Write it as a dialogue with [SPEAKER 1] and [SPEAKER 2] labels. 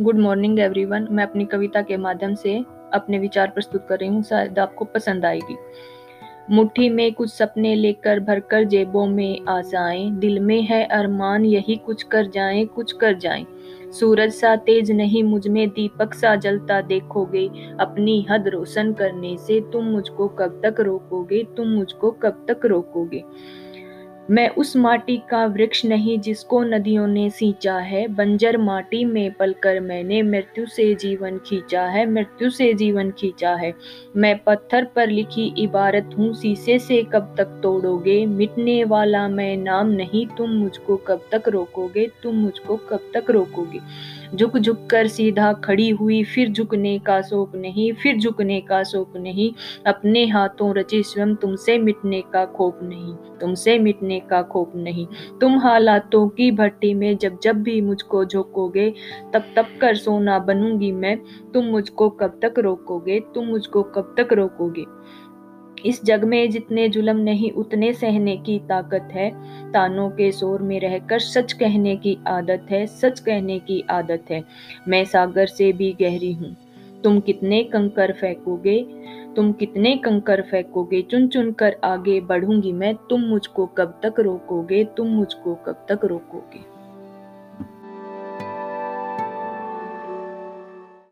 [SPEAKER 1] Good morning everyone मैं अपनी कविता के माध्यम से अपने विचार प्रस्तुत कर रही हूँ। शायद आपको पसंद आएगी। मुट्ठी में कुछ सपने लेकर भरकर जेबों में आशाएँ दिल में है अरमान, यही कुछ कर जाएँ, कुछ कर जाएँ। सूरज सा तेज नहीं, मुझमें दीपक सा जलता देखोगे। अपनी हद रोशन करने से तुम मुझको कब तक रोकोगे? तुम मुझको कब तक रोकोगे? मैं उस माटी का वृक्ष नहीं जिसको नदियों ने सींचा है। बंजर माटी में पलकर मैंने मृत्यु से जीवन खींचा है, मृत्यु से जीवन खींचा है। मैं पत्थर पर लिखी इबारत हूँ, शीशे से कब तक तोड़ोगे? मिटने वाला मैं नाम नहीं, तुम मुझको कब तक रोकोगे? तुम मुझको कब तक रोकोगे? झुक झुक कर सीधा खड़ी हुई, फिर झुकने का शौक नहीं, फिर झुकने का शौक नहीं। अपने हाथों रचे स्वयं, तुमसे मिटने का खोप नहीं, तुमसे मिटने का खोप नहीं। तुम हालातों की भट्टी में जब जब भी मुझको झोंकोगे, तब तब कर सोना बनूँगी मैं। तुम मुझको कब तक रोकोगे? तुम मुझको कब तक रोकोगे? इस जग में जितने जुलम नहीं, उतने सहने की ताकत है। तानों के शोर में रहकर सच कहने की आदत है, सच कहने की आदत है। मैं सागर से भी गहरी हूँ। तुम कितने कंकर फेंकोगे? तुम कितने कंकर फेंकोगे? चुन चुन कर आगे बढ़ूँगी मैं। तुम मुझको कब तक रोकोगे? तुम मुझको कब तक रोकोगे?